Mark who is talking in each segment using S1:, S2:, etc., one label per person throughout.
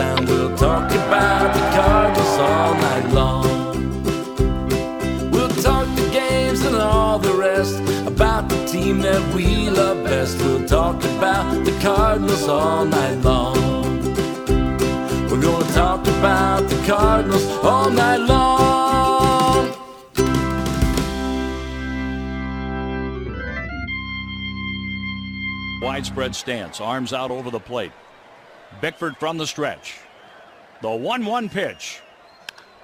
S1: Sound. We'll talk about the Cardinals all night long. We'll talk the games and all the rest about the team that we love best. We'll talk about the Cardinals all night long. We're gonna talk about the Cardinals all night long.
S2: Widespread stance, arms out over the plate. Bickford from the stretch. The 1 1 pitch.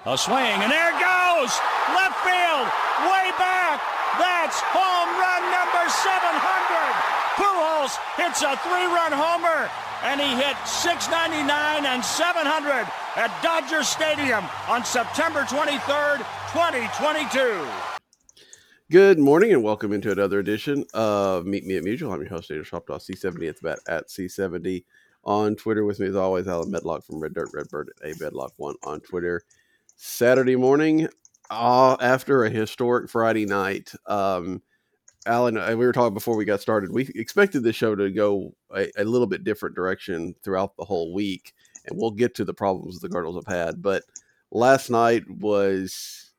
S2: A swing, and there it goes! Left field, way back! That's home run number 700! Pujols hits a three run homer, and he hit 699 and 700 at Dodger Stadium on September 23rd, 2022.
S3: Good morning and welcome into another edition of Meet Me at Mutual. I'm your host, Dana Shop C70. It's about at C70 on Twitter. With me as always, Alan Medlock from Red Dirt Redbird at A Medlock One on Twitter. Saturday morning, uh, after a historic Friday night, um, Alan, uh, we were talking before we got started. We expected the show to go a, a little bit different direction throughout the whole week, and we'll get to the problems the Cardinals have had. But last night was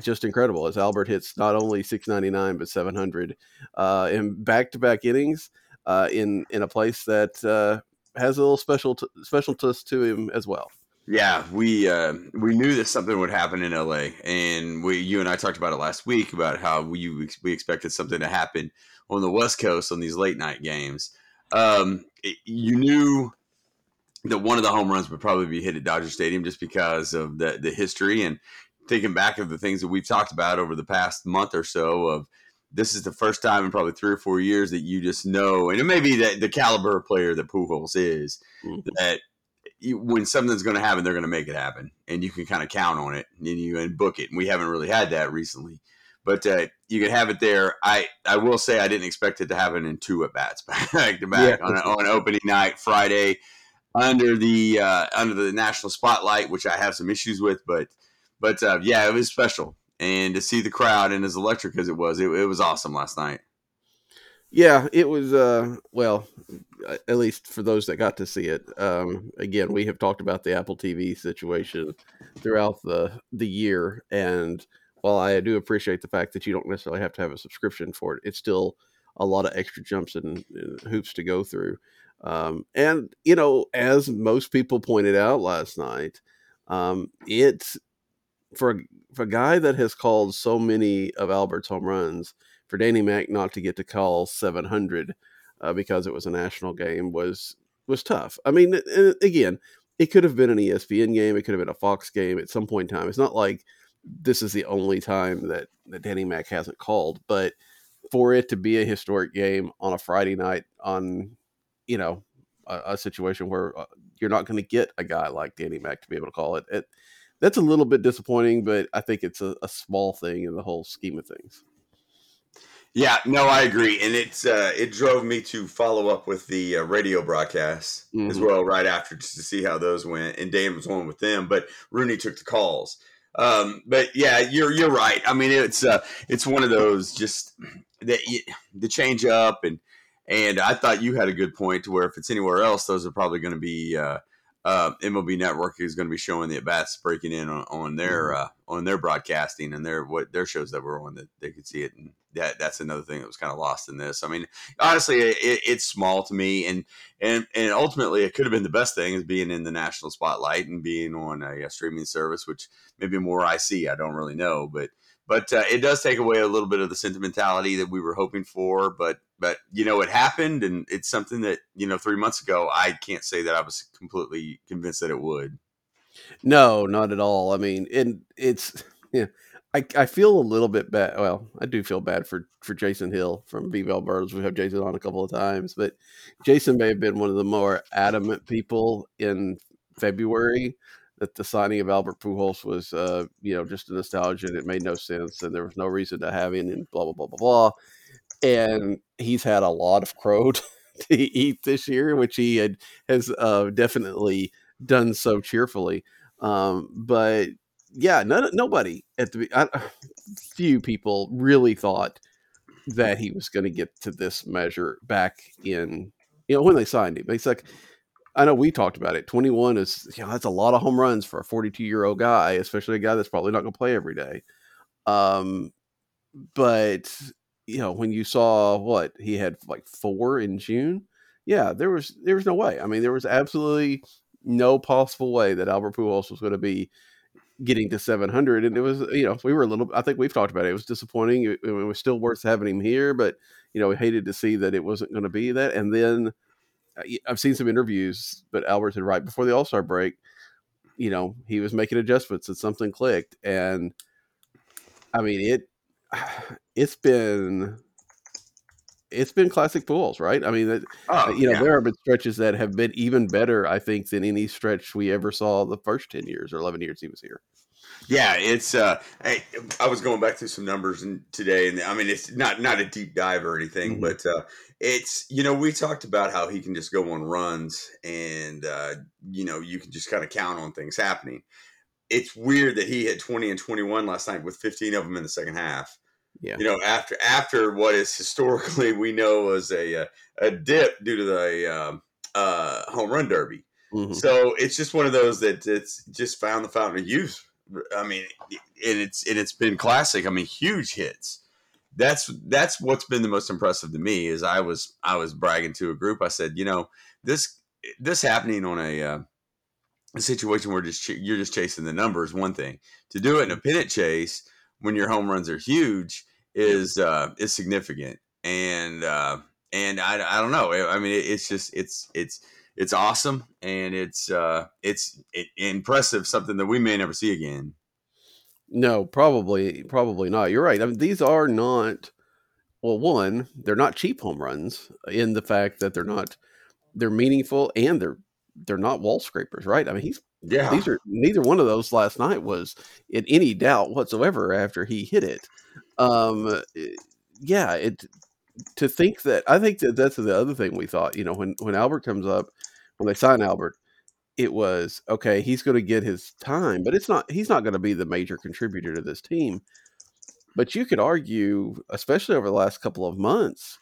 S3: just incredible as Albert hits not only 699 but 700 uh, in back-to-back innings uh, in in a place that uh, has a little special t- specialness to him as well.
S4: Yeah, we uh, we knew that something would happen in LA, and we you and I talked about it last week about how we we expected something to happen on the West Coast on these late night games. Um, it, you knew that one of the home runs would probably be hit at Dodger Stadium just because of the the history and thinking back of the things that we've talked about over the past month or so of this is the first time in probably three or four years that you just know, and it may be that the caliber of player that Pujols is, mm-hmm. that you, when something's going to happen, they're going to make it happen, and you can kind of count on it and you and book it. And we haven't really had that recently, but uh, you can have it there. I I will say I didn't expect it to happen in two at bats back to back on, on opening night Friday under the uh, under the national spotlight, which I have some issues with, but but uh, yeah, it was special, and to see the crowd and as electric as it was, it, it was awesome last night.
S3: Yeah, it was. Uh, well, at least for those that got to see it. Um, again, we have talked about the Apple TV situation throughout the the year, and while I do appreciate the fact that you don't necessarily have to have a subscription for it, it's still a lot of extra jumps and, hoops to go through. Um, and you know, as most people pointed out last night, um, it's for a, for a guy that has called so many of Albert's home runs, for Danny Mac not to get to call 700 uh, because it was a national game was was tough. I mean, again, it could have been an ESPN game, it could have been a Fox game at some point in time. It's not like this is the only time that, that Danny Mac hasn't called, but for it to be a historic game on a Friday night on, you know, a, a situation where uh, you're not going to get a guy like Danny Mac to be able to call it, it that's a little bit disappointing, but I think it's a, a small thing in the whole scheme of things.
S4: Yeah, no, I agree, and it's uh, it drove me to follow up with the uh, radio broadcasts mm-hmm. as well right after just to see how those went. And Dan was on with them, but Rooney took the calls. Um, but yeah, you're you're right. I mean, it's uh, it's one of those just that the change up and and I thought you had a good point to where if it's anywhere else, those are probably going to be uh, uh, MLB Network is going to be showing the at bats breaking in on, on their mm-hmm. uh, on their broadcasting and their what their shows that were on that they could see it and that that's another thing that was kind of lost in this. I mean, honestly, it, it's small to me and and and ultimately it could have been the best thing is being in the national spotlight and being on a, a streaming service, which maybe more I see. I don't really know, but but uh, it does take away a little bit of the sentimentality that we were hoping for. But but you know it happened, and it's something that you know three months ago I can't say that I was completely convinced that it would.
S3: No, not at all. I mean, and it's yeah. I, I feel a little bit bad. Well, I do feel bad for, for Jason Hill from Bell Birds. We have Jason on a couple of times, but Jason may have been one of the more adamant people in February that the signing of Albert Pujols was, uh, you know, just a nostalgia and it made no sense and there was no reason to have him and blah blah blah blah blah. And he's had a lot of crow to eat this year, which he had has uh, definitely done so cheerfully. Um, but yeah, none, nobody at the I, few people really thought that he was going to get to this measure back in you know when they signed him. It's like I know we talked about it. Twenty one is you know that's a lot of home runs for a forty two year old guy, especially a guy that's probably not going to play every day. Um, but you know when you saw what he had like four in June, yeah, there was there was no way. I mean, there was absolutely no possible way that Albert Pujols was going to be getting to 700 and it was you know we were a little i think we've talked about it it was disappointing it, it was still worth having him here but you know we hated to see that it wasn't going to be that and then i've seen some interviews but albert said right before the all-star break you know he was making adjustments and something clicked and i mean it it's been it's been classic Pujols, right? I mean, oh, you know, yeah. there have been stretches that have been even better, I think, than any stretch we ever saw the first ten years or eleven years he was here.
S4: Yeah, it's. uh I, I was going back through some numbers and today, and I mean, it's not not a deep dive or anything, mm-hmm. but uh it's you know we talked about how he can just go on runs, and uh you know you can just kind of count on things happening. It's weird that he had twenty and twenty one last night with fifteen of them in the second half
S3: yeah.
S4: You know, after after what is historically we know was a uh, a dip due to the um, uh, home run derby. Mm-hmm. So it's just one of those that it's just found the fountain of youth. I mean, and it's and it's been classic. I mean, huge hits. That's that's what's been the most impressive to me. Is I was I was bragging to a group. I said, you know, this this happening on a uh, a situation where just ch- you're just chasing the numbers. One thing to do it in a pennant chase when your home runs are huge is uh, is significant. And uh, and I, I don't know. I mean, it's just it's it's it's awesome and it's uh, it's it, impressive. Something that we may never see again.
S3: No, probably probably not. You're right. I mean, these are not. Well, one, they're not cheap home runs in the fact that they're not they're meaningful and they're they're not wall scrapers, right? I mean, he's yeah. These are neither one of those last night was in any doubt whatsoever after he hit it. Um, eh, yeah, it to think that I think that that's the other thing we thought. You know, when when Albert comes up, when they sign Albert, it was okay. He's going to get his time, but it's not. He's not going to be the major contributor to this team. But you could argue, especially over the last couple of months,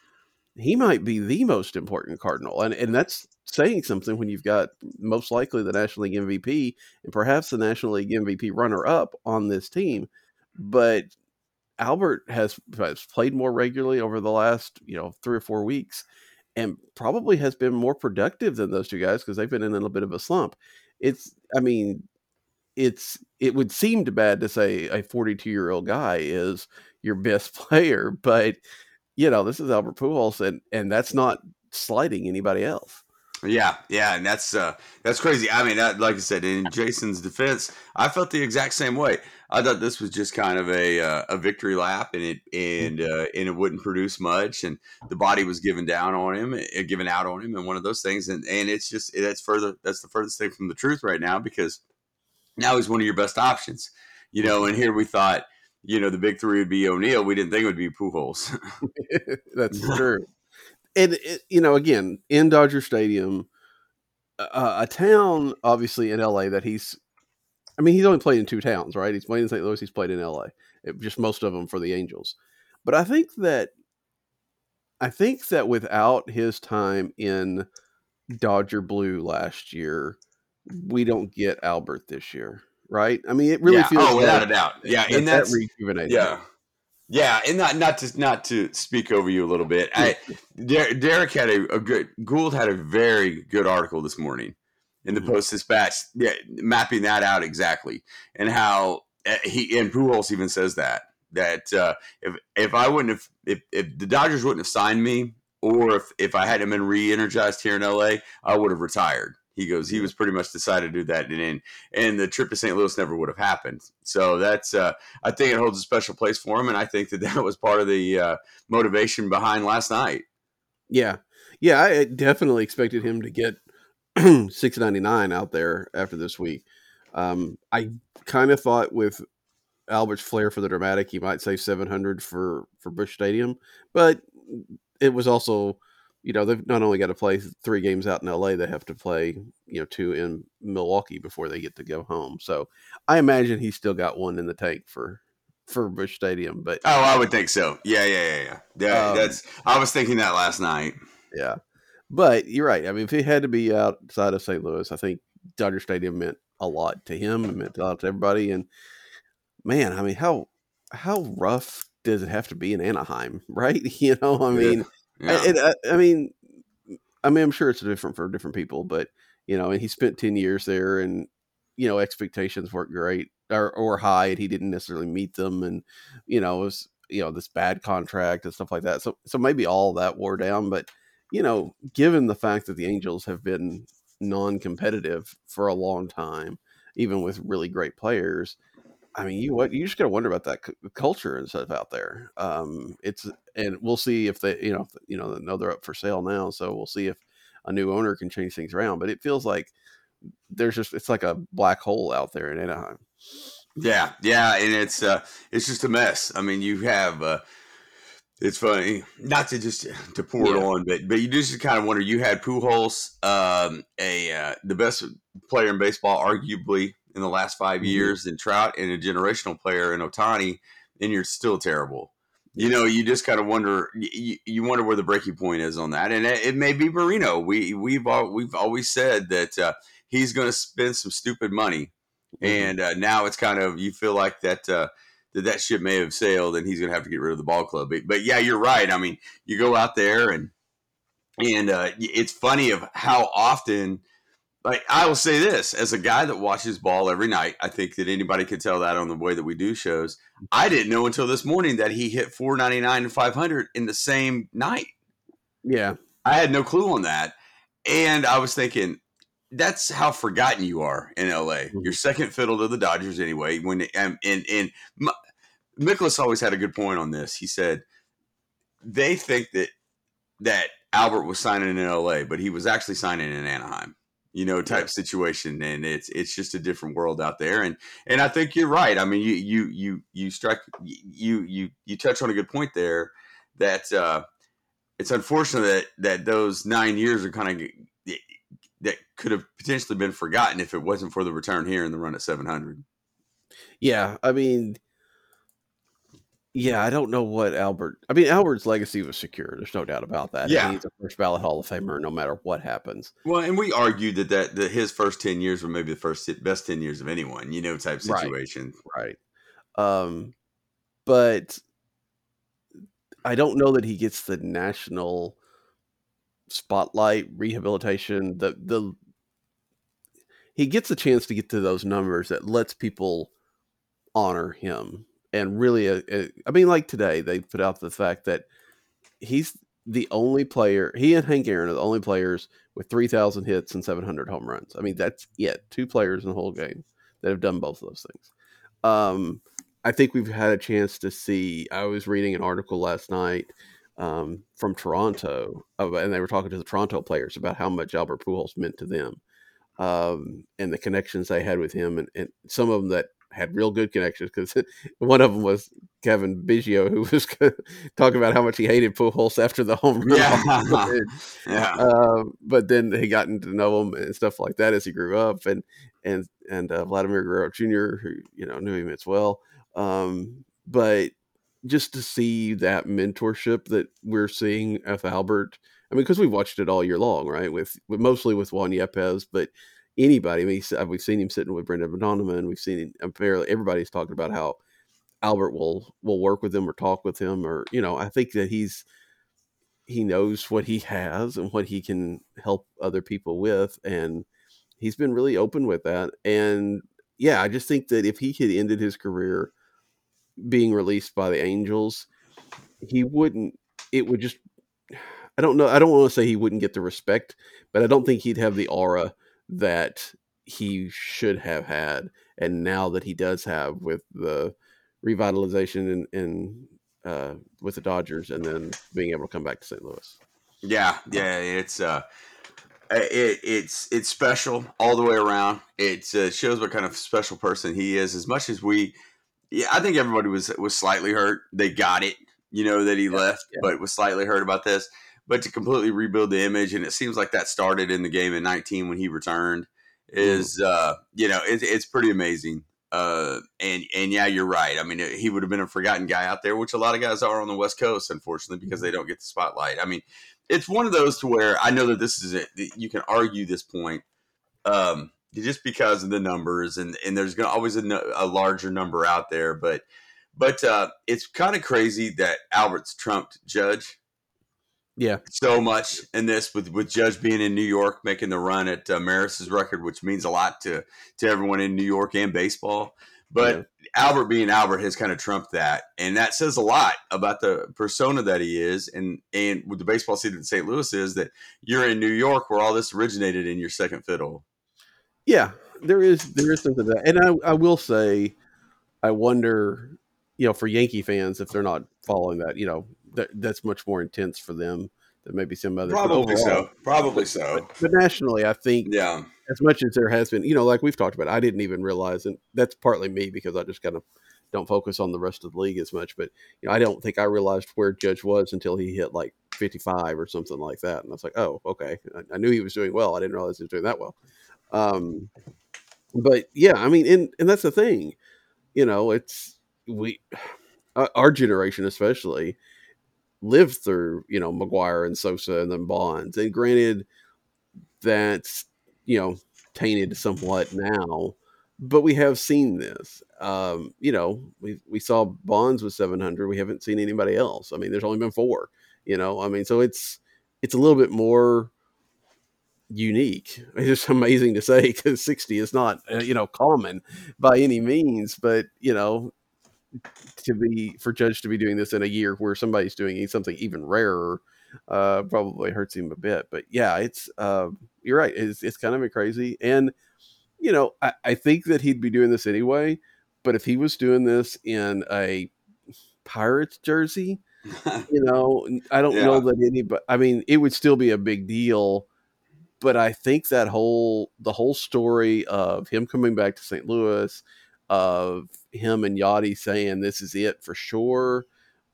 S3: he might be the most important Cardinal, and and that's saying something when you've got most likely the National League MVP and perhaps the National League MVP runner up on this team. But Albert has, has played more regularly over the last you know three or four weeks, and probably has been more productive than those two guys because they've been in a little bit of a slump. It's, I mean, it's it would seem too bad to say a 42 year old guy is your best player, but you know, this is Albert Pujols, and and that's not slighting anybody else.
S4: Yeah, yeah, and that's uh, that's crazy. I mean, that, like I said, in Jason's defense, I felt the exact same way. I thought this was just kind of a uh, a victory lap, and it and uh, and it wouldn't produce much, and the body was given down on him, uh, given out on him, and one of those things, and and it's just that's further that's the furthest thing from the truth right now because now he's one of your best options, you know. And here we thought you know, the big three would be O'Neill. We didn't think it would be Pujols.
S3: That's true. And it, you know, again, in Dodger Stadium, uh, a town obviously in LA that he's. I mean, he's only played in two towns, right? He's played in St. Louis. He's played in LA. It, just most of them for the Angels. But I think that, I think that without his time in Dodger blue last year, we don't get Albert this year right? I mean, it really
S4: yeah.
S3: feels
S4: oh, without a doubt, yeah,
S3: and that's that rejuvenated.
S4: Yeah, yeah, and not not to not to speak over you a little bit. I Derrick had a, a, good Goold had a very good article this morning in the mm-hmm. Post Dispatch, yeah, mapping that out exactly, and how eh, he and Pujols even says that that uh, if if I wouldn't have if, if the Dodgers wouldn't have signed me, or if if I hadn't been re-energized here in LA, I would have retired He goes, he was pretty much decided to do that, and and the trip to St. Louis never would have happened. So that's, uh, I think it holds a special place for him, and I think that that was part of the uh, motivation behind last night.
S3: Yeah, yeah, I definitely expected him to get six ninety nine out there after this week. Um, I kind of thought with Albert's flair for the dramatic, he might say seven hundred for for Busch Stadium, but it was also you know they've not only got to play three games out in LA, they have to play you know two in Milwaukee before they get to go home. So I imagine he's still got one in the tank for for Busch Stadium. But
S4: oh, I would think so. Yeah, yeah, yeah, yeah. yeah um, that's I was thinking that last night.
S3: Yeah, but you're right. I mean, if he had to be outside of St. Louis, I think Dodger Stadium meant a lot to him. It meant a lot to everybody. And man, I mean, how how rough does it have to be in Anaheim, right? You know, I mean. Yeah yeah. Uh, I, I, I, mean, I mean, I'm sure it's different for different people, but you know, and he spent ten years there, and you know, expectations weren't great or or high, and he didn't necessarily meet them, and you know, it was you know this bad contract and stuff like that. So so maybe all that wore down, but you know, given the fact that the Angels have been non-competitive for a long time, even with really great players, I mean, you what you just gotta wonder about that c- culture and stuff out there. Um, it's and we'll see if they, you know, you know, know they're up for sale now, so we'll see if a new owner can change things around. But it feels like there's just it's like a black hole out there in Anaheim.
S4: Yeah, yeah, and it's uh, it's just a mess. I mean, you have. Uh, it's funny not to just to pour yeah. it on, but but you just kind of wonder. You had Pujols, um, a uh, the best player in baseball, arguably in the last 5 mm-hmm. years in Trout and a generational player in Ohtani, and you're still terrible. You know, you just kind of wonder. You, you, wonder where the breaking point is on that, and it, it may be Moreno. We we've all, we've always said that uh, he's going to spend some stupid money, mm-hmm. and uh, now it's kind of you feel like that uh, that that ship may have sailed, and he's going to have to get rid of the ball club. But, but yeah, you're right. I mean, you go out there and and uh, it's funny of how often like I will say this as a guy that watches ball every night, I think that anybody could tell that on the way that we do shows. I didn't know until this morning that he hit 499 and 500 in the same night.
S3: Yeah.
S4: I had no clue on that. And I was thinking, that's how forgotten you are in LA. Mm-hmm. You're second fiddle to the Dodgers anyway. When and and, and Mikolas always had a good point on this. He said they think that that Albert was signing in LA, but he was actually signing in Anaheim you know, type situation. And it's it's just a different world out there. And and I think you're right. I mean, you you you you strike you you you touch on a good point there that uh, it's unfortunate that that those nine years are kind of that could have potentially been forgotten if it wasn't for the return here and the run at 700.
S3: Yeah, I mean, yeah, I don't know what Albert. I mean, Albert's legacy was secure. There's no doubt about that.
S4: Yeah,
S3: he's a first ballot Hall of Famer, no matter what happens.
S4: Well, and we argued that that, that his first ten years were maybe the first best ten years of anyone, you know, type situation.
S3: Right. right. Um, but I don't know that he gets the national spotlight, rehabilitation. The the he gets a chance to get to those numbers that lets people honor him and really, uh, uh, I mean, like today, they put out the fact that he's the only player. He and Hank Aaron are the only players with three thousand hits and seven hundred home runs. I mean, that's it. Two players in the whole game that have done both of those things. Um, I think we've had a chance to see. I was reading an article last night um, from Toronto, and they were talking to the Toronto players about how much Albert Pujols meant to them, um, and the connections they had with him, and, and some of them that had real good connections because one of them was Cavan Biggio, who was talking about how much he hated Pujols after the home run.
S4: Yeah, yeah.
S3: Um, but then he got to know him and stuff like that as he grew up, and and and uh, Vladimir Guerrero Jr., who you know knew him as well. Um, but just to see that mentorship that we're seeing with Albert, I mean, because we've watched it all year long, right? With, with mostly with Juan Yepez, but anybody. I mean, uh, we've seen him sitting with Brendan Donovan. We've seen him. Apparently, everybody's talking about how Albert will will work with him or talk with him, or you know, I think that he's he knows what he has and what he can help other people with, and he's been really open with that. And yeah, I just think that if he had ended his career being released by the Angels, he wouldn't. It would just. I don't know. I don't want to say he wouldn't get the respect, but I don't think he'd have the aura that he should have had, and now that he does have with the revitalization and, uh, with the Dodgers, and then being able to come back to St. Louis.
S4: Yeah, yeah, it's uh, it, it's it's special all the way around. It uh, shows what kind of special person he is. As much as we, yeah, I think everybody was was slightly hurt. They got it, you know, that he yeah, left, yeah. but was slightly hurt about this. But to completely rebuild the image, and it seems like that started in the game in 19 when he returned, mm-hmm. is uh, you know, it, it's pretty amazing. Uh, and and yeah, you're right. I mean, he would have been a forgotten guy out there, which a lot of guys are on the West Coast, unfortunately, because they don't get the spotlight. I mean, it's one of those to where I know that this is it. You can argue this point, um, just because of the numbers, and and there's gonna always a, a larger number out there, but but uh, it's kind of crazy that Albert's trumped Judge.
S3: Yeah,
S4: so much in this with with Judge being in New York, making the run at uh, Maris's record, which means a lot to to everyone in New York and baseball. But yeah. Albert being Albert has kind of trumped that, and that says a lot about the persona that he is, and and with the baseball season in St. Louis is that you're in New York where all this originated in your second fiddle.
S3: Yeah, there is there is something to that, and I I will say, I wonder, you know, for Yankee fans if they're not following that, you know, that that's much more intense for them than maybe some other.
S4: Probably so. Probably so.
S3: But, but nationally, I think
S4: yeah
S3: as much as there has been, you know, like we've talked about, I didn't even realize, and that's partly me because I just kind of don't focus on the rest of the league as much. But you know, I don't think I realized where Judge was until he hit like 55 or something like that, and I was like, oh, okay. I, I knew he was doing well. I didn't realize he was doing that well. Um, but yeah, I mean, and and that's the thing, you know, it's we, our generation especially, lived through you know McGwire and Sosa and then Bonds, and granted, that's you know tainted somewhat now but we have seen this. Um, you know we we saw bonds with 700 we haven't seen anybody else. I mean there's only been four you know? I mean so it's it's a little bit more unique. It's just amazing to say because 60 is not uh, you know common by any means but you know to be for judge to be doing this in a year where somebody's doing something even rarer uh, probably hurts him a bit. But yeah, it's uh, you're right. It's it's kind of crazy, and you know, I, I think that he'd be doing this anyway. But if he was doing this in a Pirates jersey, you know, I don't yeah. know that anybody. I mean, it would still be a big deal. But I think that whole the whole story of him coming back to St. Louis, of him and Yadi saying this is it for sure.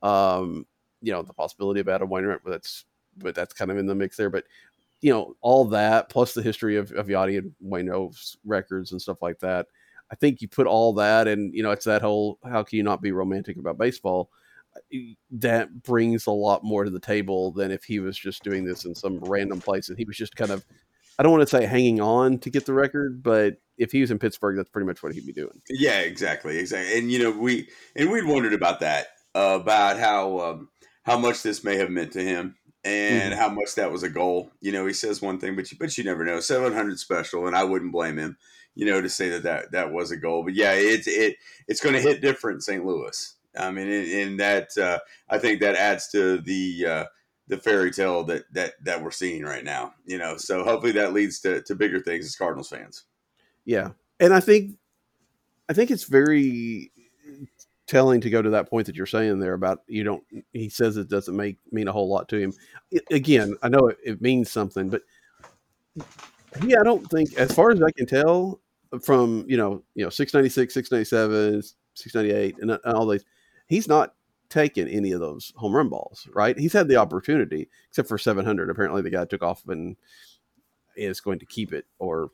S3: Um, you know the possibility of Adam Wainwright, but that's but that's kind of in the mix there. But you know all that plus the history of, of Yadi and Waino's records and stuff like that. I think you put all that and you know it's that whole how can you not be romantic about baseball? That brings a lot more to the table than if he was just doing this in some random place and he was just kind of I don't want to say hanging on to get the record, but if he was in Pittsburgh, that's pretty much what he'd be doing.
S4: Yeah, exactly, exactly. And you know, we and we'd wondered about that uh, about how um, how much this may have meant to him and mm-hmm. how much that was a goal. You know, he says one thing, but you, but you never know. 700 special, and I wouldn't blame him, you know, to say that that, that was a goal. But yeah, it's it it's going to hit different in St. Louis. I mean, in, that uh, I think that adds to the uh, the fairy tale that that that we're seeing right now. You know, so hopefully that leads to, to bigger things as Cardinals fans.
S3: Yeah, and I think I think it's very telling to go to that point that you're saying there about you don't he says it doesn't make mean a whole lot to him. It, again i know it, it, means something but yeah i don't think as far as i can tell from you know you know 696 697 698 and, and all these he's not taken any of those home run balls right? He's had the opportunity except for 700 apparently the guy took off and is going to keep it or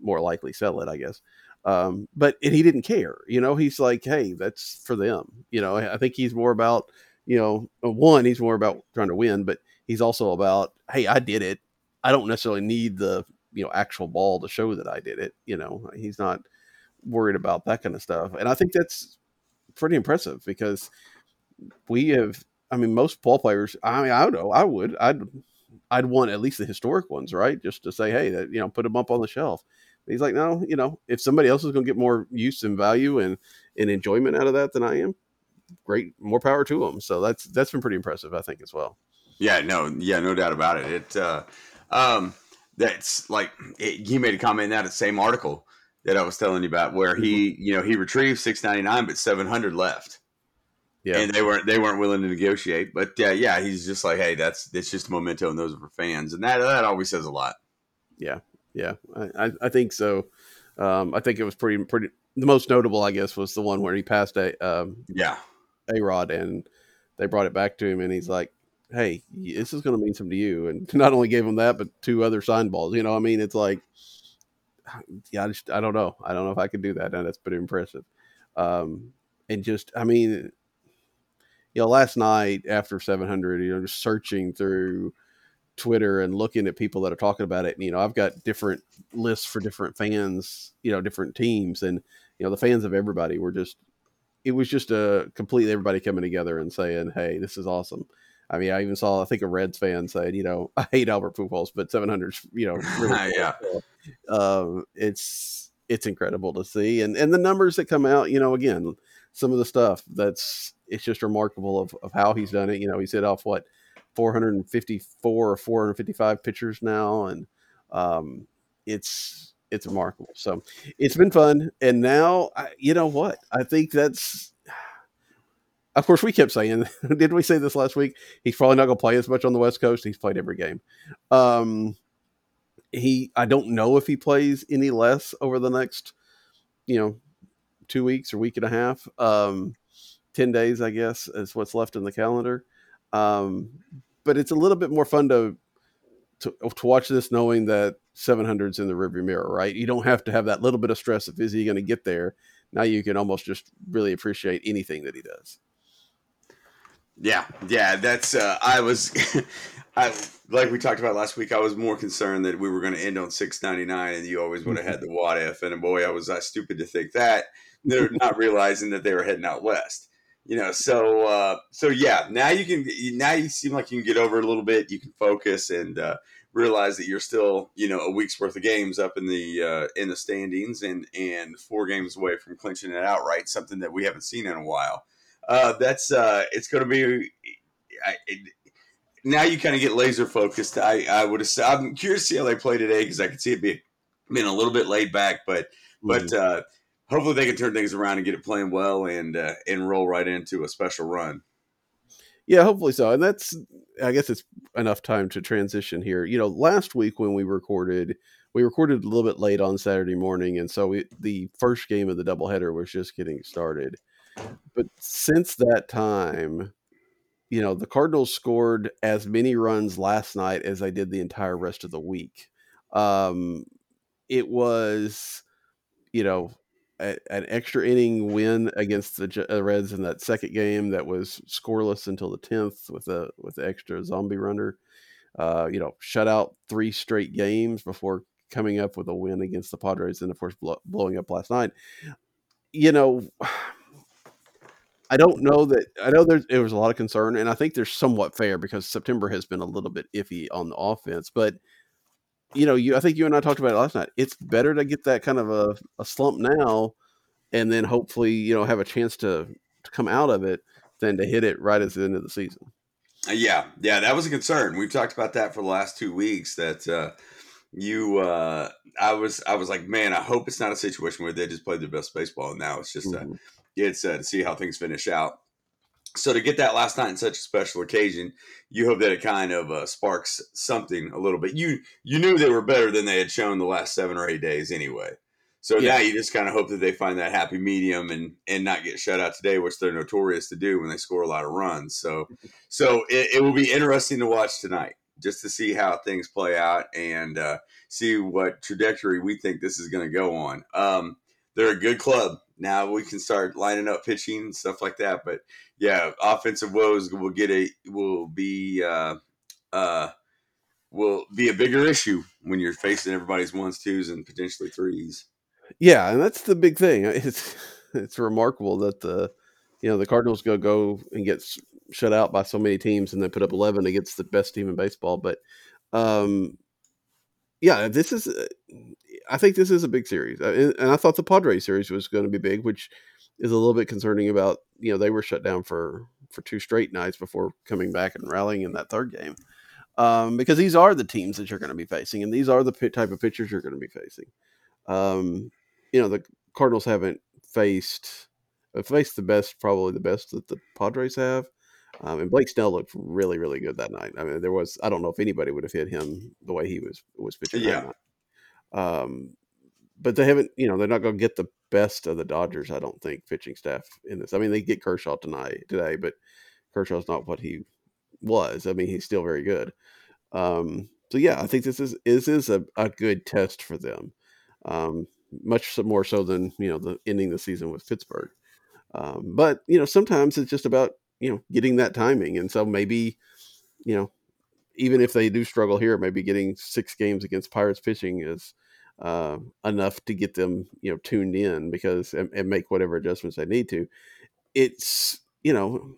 S3: more likely sell it i guess um, but he didn't care. You know, he's like, hey, that's for them. You know, I think he's more about, you know, uh, one, he's more about trying to win, but he's also about, hey, I did it. I don't necessarily need the, you know, actual ball to show that I did it. You know, he's not worried about that kind of stuff. And I think that's pretty impressive because we have, I mean, most ball players, I mean, I don't know, I would, I'd, I'd want at least the historic ones, right? Just to say, hey, that, you know, put them up on the shelf he's like, no, you know, if somebody else is going to get more use and value and, and enjoyment out of that than I am, great, more power to them. So that's that's been pretty impressive, I think, as well.
S4: Yeah, no, yeah, no doubt about it. It, uh, um, that's like it, he made a comment in that same article that I was telling you about, where he, mm-hmm. you know, he retrieved six ninety nine, but seven hundred left. Yeah, and they weren't they weren't willing to negotiate. But uh, yeah, he's just like, hey, that's it's just a memento, and those are for fans, and that that always says a lot.
S3: Yeah, yeah, I I think so. Um, I think it was pretty pretty. The most notable, I guess, was the one where he passed a um,
S4: yeah
S3: A-Rod, and they brought it back to him, and he's like, "Hey, this is going to mean something to you." And not only gave him that, but two other sign balls. You know, I mean, it's like yeah, I just I don't know. I don't know if I could do that, and that's pretty impressive. Um, and just I mean, you know, last night after 700, you know, just searching through Twitter and looking at people that are talking about it. And, you know, I've got different lists for different fans, you know, different teams, and you know, the fans of everybody were just. It was just a completely everybody coming together and saying, "Hey, this is awesome." I mean, I even saw I think a Reds fan said, you know, I hate Albert Pujols, but 700, you know,
S4: really yeah,
S3: um, it's it's incredible to see, and and the numbers that come out, you know, again, some of the stuff that's it's just remarkable of, of how he's done it. You know, he's hit off what 454 or 455 pitchers now, and um, it's it's remarkable. So it's been fun, and now I, you know what I think that's of course, we kept saying, did we say this last week? He's probably not going to play as much on the West Coast. He's played every game. Um, he, I don't know if he plays any less over the next, you know, two weeks or week and a half. Um, 10 days, I guess, is what's left in the calendar. Um, but it's a little bit more fun to, to, to watch this knowing that 700's in the rearview mirror, right? You don't have to have that little bit of stress of is he going to get there. Now you can almost just really appreciate anything that he does.
S4: Yeah, yeah, that's. Uh, I was, I like we talked about last week. I was more concerned that we were going to end on six ninety nine, and you always would have had the what if. And boy, I was I stupid to think that. They're not realizing that they were heading out west. You know, so uh, so yeah. Now you can. Now you seem like you can get over a little bit. You can focus and uh, realize that you're still, you know, a week's worth of games up in the uh, in the standings, and and four games away from clinching it outright. Something that we haven't seen in a while uh, that's uh, it's going to be. I, it, now you kind of get laser focused. I, I would have. Said I'm curious to see how they play today because I could see it being being a little bit laid back, but mm-hmm. but uh, hopefully they can turn things around and get it playing well and uh, and roll right into a special run.
S3: Yeah, hopefully so. And that's I guess it's enough time to transition here. You know, last week when we recorded, we recorded a little bit late on Saturday morning, and so we, the first game of the doubleheader was just getting started. But since that time, you know, the Cardinals scored as many runs last night as they did the entire rest of the week. Um, it was, you know, an extra inning win against the uh, Reds in that second game that was scoreless until the tenth with a with the extra zombie runner. Uh, you know, shut out three straight games before coming up with a win against the Padres, and of course blow, blowing up last night. You know I don't know that I know there's there was a lot of concern, and I think there's somewhat fair because September has been a little bit iffy on the offense. But you know, you I think you and I talked about it last night. It's better to get that kind of a, a slump now, and then hopefully you know have a chance to, to come out of it than to hit it right at the end of the season.
S4: Uh, yeah, yeah, that was a concern. We've talked about that for the last two weeks. That uh, you, uh, I was, I was like, man, I hope it's not a situation where they just played their best baseball, and now it's just mm-hmm. a it's uh, to see how things finish out. So to get that last night in such a special occasion, you hope that it kind of uh, sparks something a little bit. You you knew they were better than they had shown the last seven or eight days anyway. So yeah. now you just kind of hope that they find that happy medium and and not get shut out today, which they're notorious to do when they score a lot of runs. So so it, it will be interesting to watch tonight just to see how things play out and uh, see what trajectory we think this is going to go on. Um, they're a good club now we can start lining up pitching and stuff like that. But yeah, offensive woes will get a will be uh, uh, will be a bigger issue when you're facing everybody's ones, twos, and potentially threes.
S3: Yeah, and that's the big thing. It's it's remarkable that the you know the Cardinals go go and get shut out by so many teams and then put up 11 against the best team in baseball. But um, yeah, this is I think this is a big series, uh, and I thought the Padres series was going to be big, which is a little bit concerning. About you know they were shut down for for two straight nights before coming back and rallying in that third game. um, because these are the teams that you're going to be facing, and these are the type of pitchers you're going to be facing. Um, you know, the Cardinals haven't faced faced the best, probably the best that the Padres have. Um, and Blake Snell looked really, really good that night. I mean, there was I don't know if anybody would have hit him the way he was was pitching. Yeah. Um, but they haven't, you know, they're not going to get the best of the Dodgers. I don't think pitching staff in this. I mean, they get Kershaw tonight today, but Kershaw's not what he was. I mean, he's still very good. Um, so yeah, I think this is this is a, a good test for them, um, much more so than you know the ending the season with Pittsburgh. Um, but you know, sometimes it's just about you know getting that timing, and so maybe you know even if they do struggle here, maybe getting six games against Pirates pitching is uh, enough to get them you know tuned in because and, and make whatever adjustments they need to. It's you know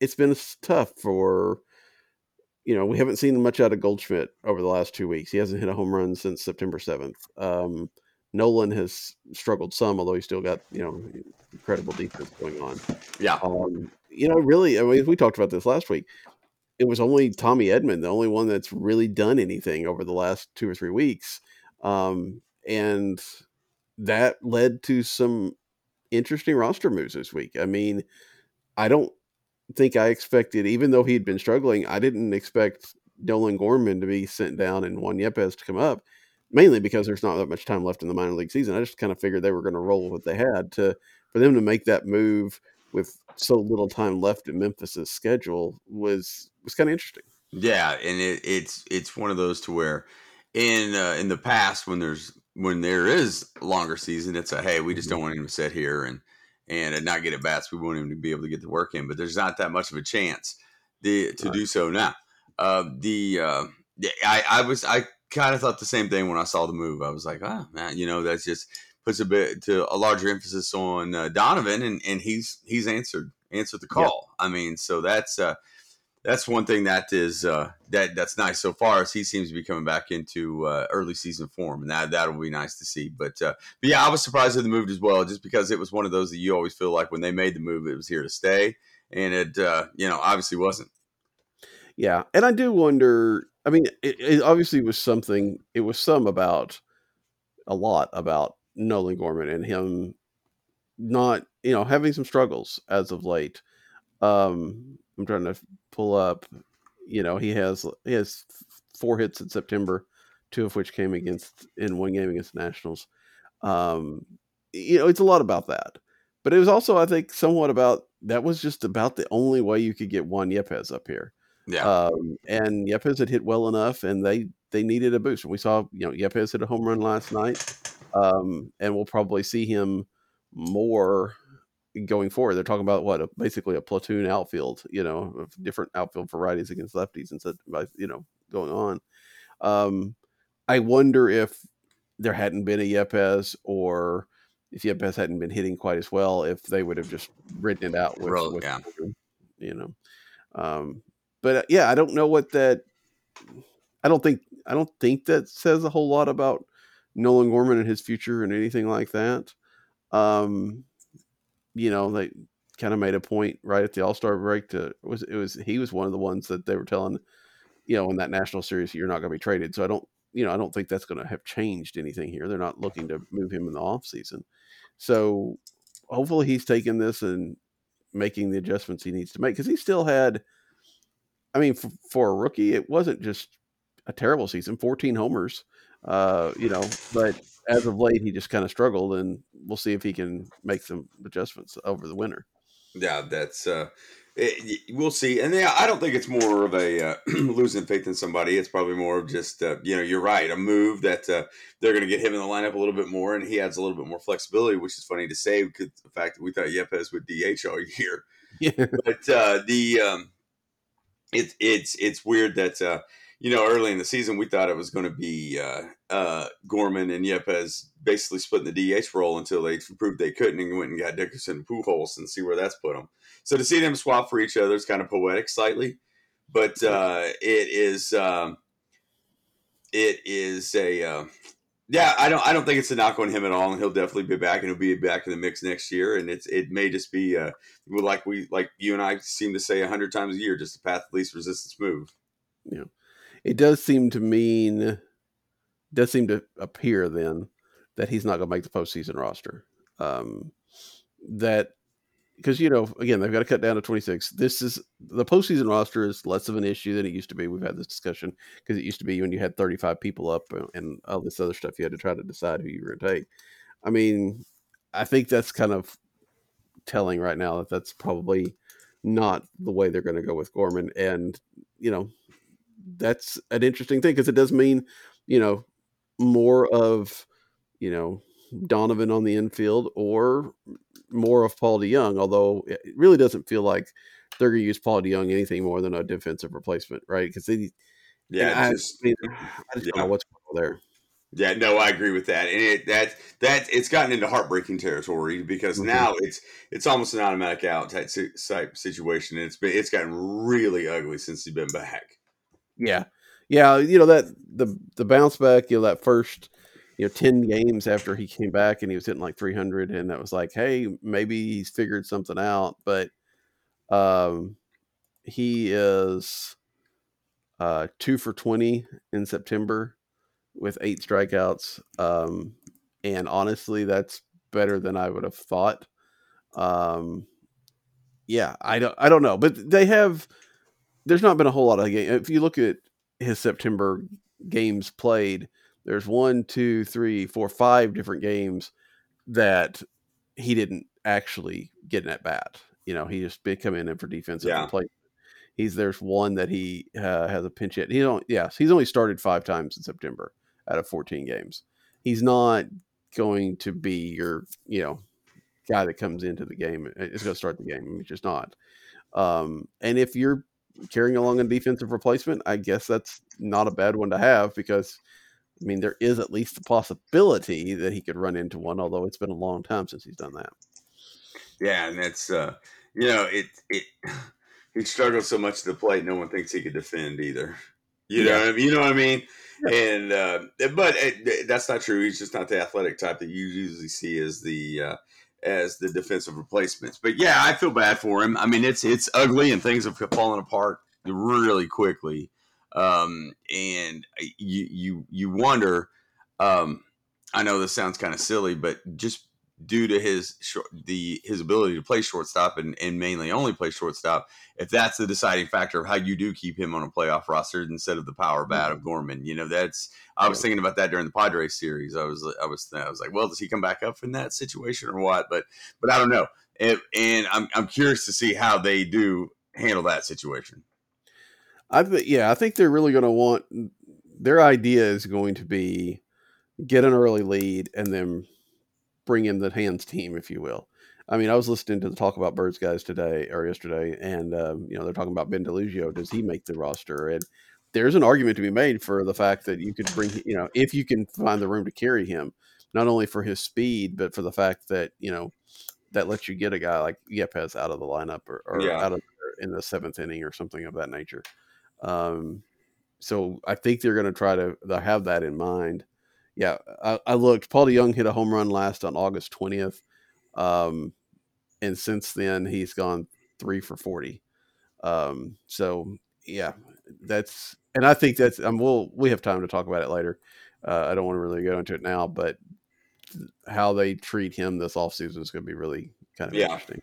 S3: it's been tough for you know, we haven't seen much out of Goldschmidt over the last two weeks. He hasn't hit a home run since September 7th. Um, Nolan has struggled some, although he's still got, you know, incredible defense going on.
S4: Yeah.
S3: Um, you know, really, I mean, we talked about this last week. It was only Tommy Edman, the only one that's really done anything over the last two or three weeks. Um, and that led to some interesting roster moves this week. I mean, I don't think I expected, even though he'd been struggling, I didn't expect Nolan Gorman to be sent down and Juan Yepez to come up, mainly because there's not that much time left in the minor league season. I just kind of figured they were going to roll what they had to for them to make that move with so little time left in Memphis's schedule was was kind of interesting.
S4: Yeah, and it, it's it's one of those to where in uh, in the past when there's when there is longer season, it's a hey, we just mm-hmm. don't want him to sit here and and not get at bats. We want him to be able to get the work in, but there's not that much of a chance the, to right. do so now. Uh, the uh, I, I was I kind of thought the same thing when I saw the move. I was like, oh man, you know, that's just puts a bit to a larger emphasis on uh, Donovan, and and he's he's answered answered the call. I mean, so that's uh, that's one thing that is uh, that that's nice so far as he seems to be coming back into uh, early season form, and that that'll be nice to see. But uh, but yeah, I was surprised at the move as well, just because it was one of those that you always feel like when they made the move, it was here to stay, and it uh, you know obviously wasn't.
S3: Yeah, and I do wonder. I mean, it, it obviously was something. It was some about a lot about Nolan Gorman and him not you know having some struggles as of late. Um, I'm trying to pull up. You know, he has he has four hits in September, two of which came against in one game against Nationals. Um, you know, it's a lot about that, but it was also, I think, somewhat about that was just about the only way you could get Juan Yepez up here.
S4: Yeah.
S3: Um, and Yepez had hit well enough, and they they needed a boost. We saw, you know, Yepez hit a home run last night, um, and we'll probably see him more going forward. They're talking about what a, basically a platoon outfield, you know, of different outfield varieties against lefties instead, you know, going on. Um, I wonder if there hadn't been a Yepez or if Yepez hadn't been hitting quite as well, if they would have just written it out with, Roll, with yeah. you know. Um, but uh, yeah, I don't know what that. I don't think I don't think that says a whole lot about Nolan Gorman and his future and anything like that. Um, you know, they kind of made a point right at the All Star break to was it was he was one of the ones that they were telling, you know, in that national series you're not going to be traded. So I don't, you know, I don't think that's going to have changed anything here. They're not looking to move him in the off season. So hopefully he's taking this and making the adjustments he needs to make because he still had. I mean, for, for a rookie, it wasn't just a terrible season. 14 homers, uh, you know, but as of late, he just kind of struggled, and we'll see if he can make some adjustments over the winter.
S4: Yeah, that's uh, it, we'll see. And yeah, I don't think it's more of a uh, losing faith in somebody. It's probably more of just uh, you know, you're right, a move that uh, they're going to get him in the lineup a little bit more, and he adds a little bit more flexibility, which is funny to say because the fact that we thought Yepez would DH all year. Yeah, but uh, the um, it's it's it's weird that uh, you know, early in the season, we thought it was going to be uh, uh, Gorman and Yepez basically splitting the DH role until they proved they couldn't and went and got Dickerson and Pujols and see where that's put them. So to see them swap for each other is kind of poetic slightly, but uh, it is um, it is a uh, yeah. I don't I don't think it's a knock on him at all, and he'll definitely be back and he'll be back in the mix next year. And it's it may just be uh, like we like you and I seem to say a hundred times a year, just a path of least resistance move.
S3: Yeah. it does seem to mean does seem to appear then that he's not going to make the postseason roster. Um, that because you know again they've got to cut down to 26 this is the postseason roster is less of an issue than it used to be. We've had this discussion because it used to be when you had 35 people up uh, and all this other stuff you had to try to decide who you were going to take. I mean i think that's kind of telling right now that that's probably not the way they're going to go with gorman. And you know that's an interesting thing because it does mean you know more of you know Donovan on the infield or more of Paul DeJong, although it really doesn't feel like they're going to use Paul DeJong anything more than a defensive replacement, right? Because they,
S4: yeah,
S3: I,
S4: just,
S3: I, I just
S4: yeah.
S3: don't know what's there.
S4: Yeah, no, I agree with that, and it that that it's gotten into heartbreaking territory because
S3: Mhm.
S4: now it's it's almost an automatic out type type situation. And it's been it's gotten really ugly since he's been back.
S3: Yeah, yeah, you know that the the bounce back, you know that first you know 10 games after he came back and he was hitting like 300 and that was like hey maybe he's figured something out but um he is uh 2 for 20 in September with 8 strikeouts um and honestly that's better than I would have thought. Um yeah I don't I don't know but they have there's not been a whole lot of game if you look at his September games played there's one, two, three, four, five different games that he didn't actually get an at bat. You know, he just been coming in for defensive
S4: Yeah.
S3: replacement. He's there's one that he uh, has a pinch hit. He don't. Yes, he's only started five times in September out of 14 games. He's not going to be your you know guy that comes into the game. Is going to start the game. He's just not. Um, and if you're carrying along a defensive replacement, I guess that's not a bad one to have because I mean, there is at least the possibility that he could run into one, although it's been a long time since he's done that.
S4: Yeah, and that's uh, you know it it he struggles so much to the plate. No one thinks he could defend either. You know, what I mean? you know what I mean. And uh, but it, that's not true. He's just not the athletic type that you usually see as the uh, as the defensive replacements. But yeah, I feel bad for him. I mean, it's it's ugly and things have fallen apart really quickly. Um, and you you you wonder. Um, I know this sounds kind of silly, but just due to his short, the his ability to play shortstop and, and mainly only play shortstop, if that's the deciding factor of how you do keep him on a playoff roster instead of the power bat of Gorman, you know that's I was thinking about that during the Padres series. I was I was I was like, well, does he come back up in that situation or what? But but I don't know. And, and I'm I'm curious to see how they do handle that situation.
S3: I th- yeah, I think they're really going to want their idea is going to be get an early lead and then bring in the hands team, if you will. I mean, I was listening to the talk about birds guys today or yesterday, and um, you know they're talking about Ben DeLuzio. Does he make the roster? And there's an argument to be made for the fact that you could bring, you know, if you can find the room to carry him, not only for his speed, but for the fact that you know that lets you get a guy like Yepez out of the lineup or, or
S4: Yeah.
S3: out of in the seventh inning or something of that nature. Um, so I think they're going to try to have that in mind. Yeah, I, I looked. Paul DeJong hit a home run last on August twentieth, um, and since then he's gone three for forty. Um, so yeah, that's and I think that's um, we'll we have time to talk about it later. Uh, I don't want to really go into it now, but how they treat him this offseason is going to be really kind of
S4: Yeah.
S3: interesting.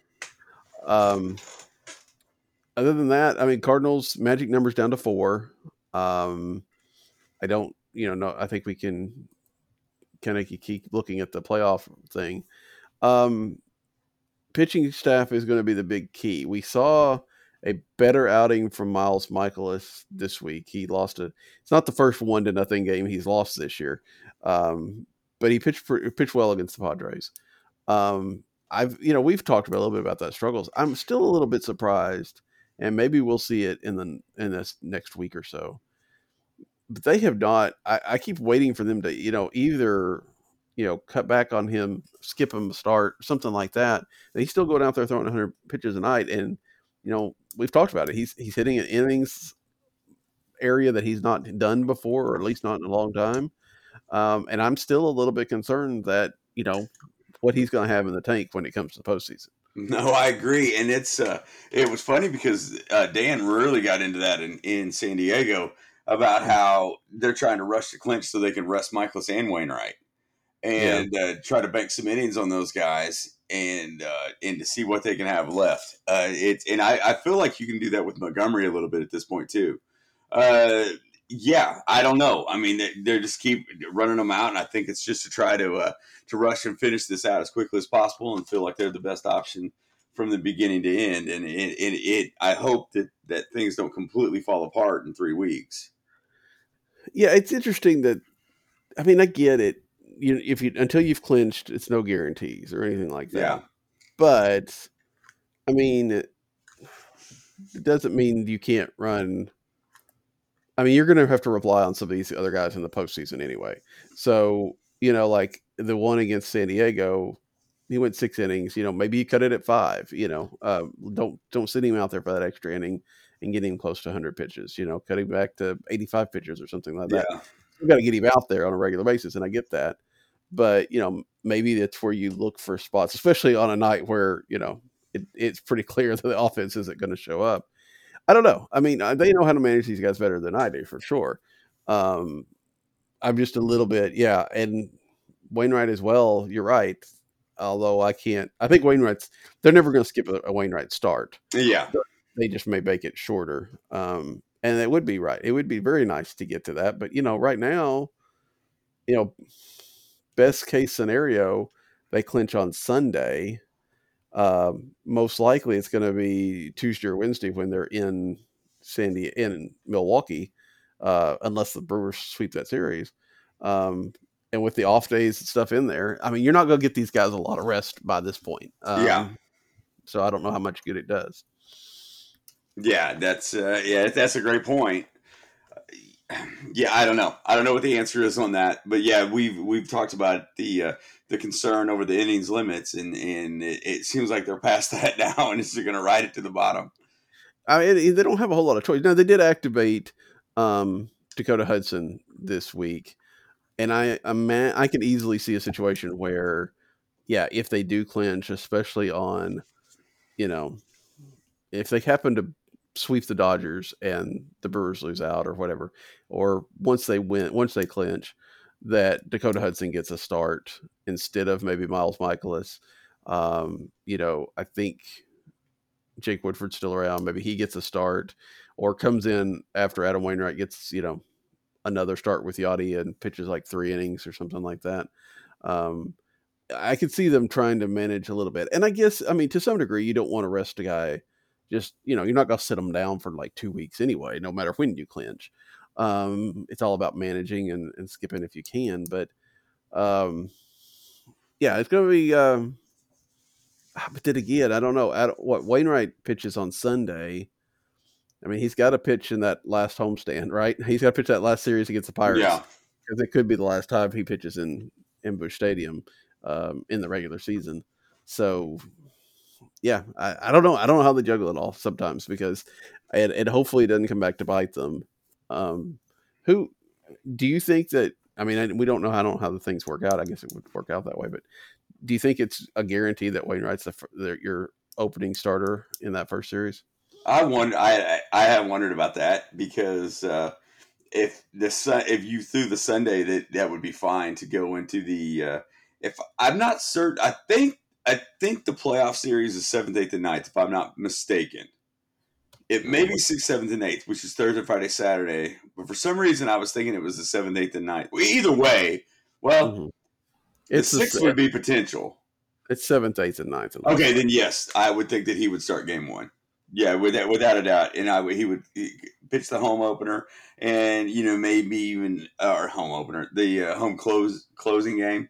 S3: Um, other than that, I mean, Cardinals magic numbers down to four. Um, I don't, you know, no, I think we can kind of keep looking at the playoff thing. Um, pitching staff is going to be the big key. We saw a better outing from Miles Mikolas this week. He lost a. It's not the first one to nothing game he's lost this year, um, but he pitched for, pitched well against the Padres. Um, I've you know we've talked a little bit about that struggles. I'm still a little bit surprised, and maybe we'll see it in the in this next week or so. But they have not. I, I keep waiting for them to you know either you know cut back on him, skip him start, something like that. And he's still going out there throwing 100 pitches a night, and you know we've talked about it. He's he's hitting an innings area that he's not done before, or at least not in a long time. Um, and I'm still a little bit concerned that you know what he's going to have in the tank when it comes to the postseason.
S4: No, I agree, and it's uh, it was funny because uh, Dan really got into that in, in San Diego about how they're trying to rush the clinch so they can rest Mikolas and Wainwright and yeah. uh, try to bank some innings on those guys and uh, and to see what they can have left. Uh, it's and I, I feel like you can do that with Montgomery a little bit at this point too. Uh, yeah, I don't know. I mean, they, they just keep running them out, and I think it's just to try to uh, to rush and finish this out as quickly as possible and feel like they're the best option from the beginning to end. And it, it, it I hope that that things don't completely fall apart in three weeks.
S3: Yeah, it's interesting that. I mean, I get it. You if you until you've clinched, it's no guarantees or anything like that. Yeah. But I mean, it doesn't mean you can't run I mean, you're going to have to rely on some of these other guys in the postseason anyway. So, you know, like the one against San Diego, he went six innings. You know, maybe you cut it at five. You know, uh, don't don't send him out there for that extra inning and get him close to 100 pitches. You know, cut him back to 85 pitches or something like that. Yeah. You got to get him out there on a regular basis, and I get that. But you know, maybe that's where you look for spots, especially on a night where you know it, it's pretty clear that the offense isn't going to show up. I don't know. I mean, uh, they know how to manage these guys better than I do for sure. Um, I'm just a little bit, yeah. And Wainwright as well. You're right. Although I can't, I think Wainwright's they're never going to skip a, a, Wainwright start.
S4: Yeah,
S3: they just may make it shorter. Um, and it would be right. It would be very nice to get to that. But you know, right now, you know, best case scenario, they clinch on Sunday um, most likely it's going to be Tuesday or Wednesday when they're in Sandy in Milwaukee, uh, unless the Brewers sweep that series. Um, and with the off days and stuff in there, I mean, you're not going to get these guys a lot of rest by this point.
S4: Um, yeah.
S3: So I don't know how much good it does.
S4: Yeah, that's uh, yeah, that's a great point. Yeah, I don't know. I don't know what the answer is on that, but yeah, we've we've talked about the uh, the concern over the innings limits, and and it, it seems like they're past that now, and it's going to ride it to the bottom.
S3: I mean, they don't have a whole lot of choice. Now they did activate um, Dakota Hudson this week, and I man, I can easily see a situation where, yeah, if they do clinch, especially on, you know, if they happen to sweep the Dodgers and the Brewers lose out or whatever, or once they win, once they clinch, that Dakota Hudson gets a start instead of maybe Miles Mikolas. Um, you know, I think Jake Woodford's still around. Maybe he gets a start or comes in after Adam Wainwright gets, you know, another start with Yadi and pitches like three innings or something like that. Um, I could see them trying to manage a little bit. And I guess, I mean, to some degree, you don't want to rest a guy. Just, you know, you're not going to sit him down for like two weeks anyway, no matter when you clinch. Um, it's all about managing and, and skipping if you can. But um, yeah, it's going to be. Um, ah, but then again, I don't know. I don't, what Wainwright pitches on Sunday. I mean, he's got to pitch in that last homestand, right? He's got to pitch that last series against the Pirates.
S4: Yeah,
S3: because it could be the last time he pitches in in Busch Stadium um, in the regular season. So, yeah, I, I, don't know. I don't know how they juggle it all sometimes because it, it hopefully doesn't come back to bite them. Um, who do you think that? I mean, we don't know how don't how the things work out. I guess it would work out that way, but do you think it's a guarantee that Wainwright's the, the, your opening starter in that first series?
S4: I wonder. I I have wondered about that because uh, if the sun, if you threw the Sunday, that that would be fine to go into the. Uh, if I'm not certain, I think I think the playoff series is seventh, eighth, and ninth, if I'm not mistaken. It may be sixth, seventh, and eighth, which is Thursday, Friday, Saturday. But for some reason, I was thinking it was the seventh, eighth, and ninth. Well, either way, well, mm-hmm. it's the sixth would be potential.
S3: It's seventh, eighth, and ninth.
S4: Okay, then yes, I would think that he would start game one. Yeah, without without a doubt, and I he would pitch the home opener, and you know maybe even our home opener, the uh, home close closing game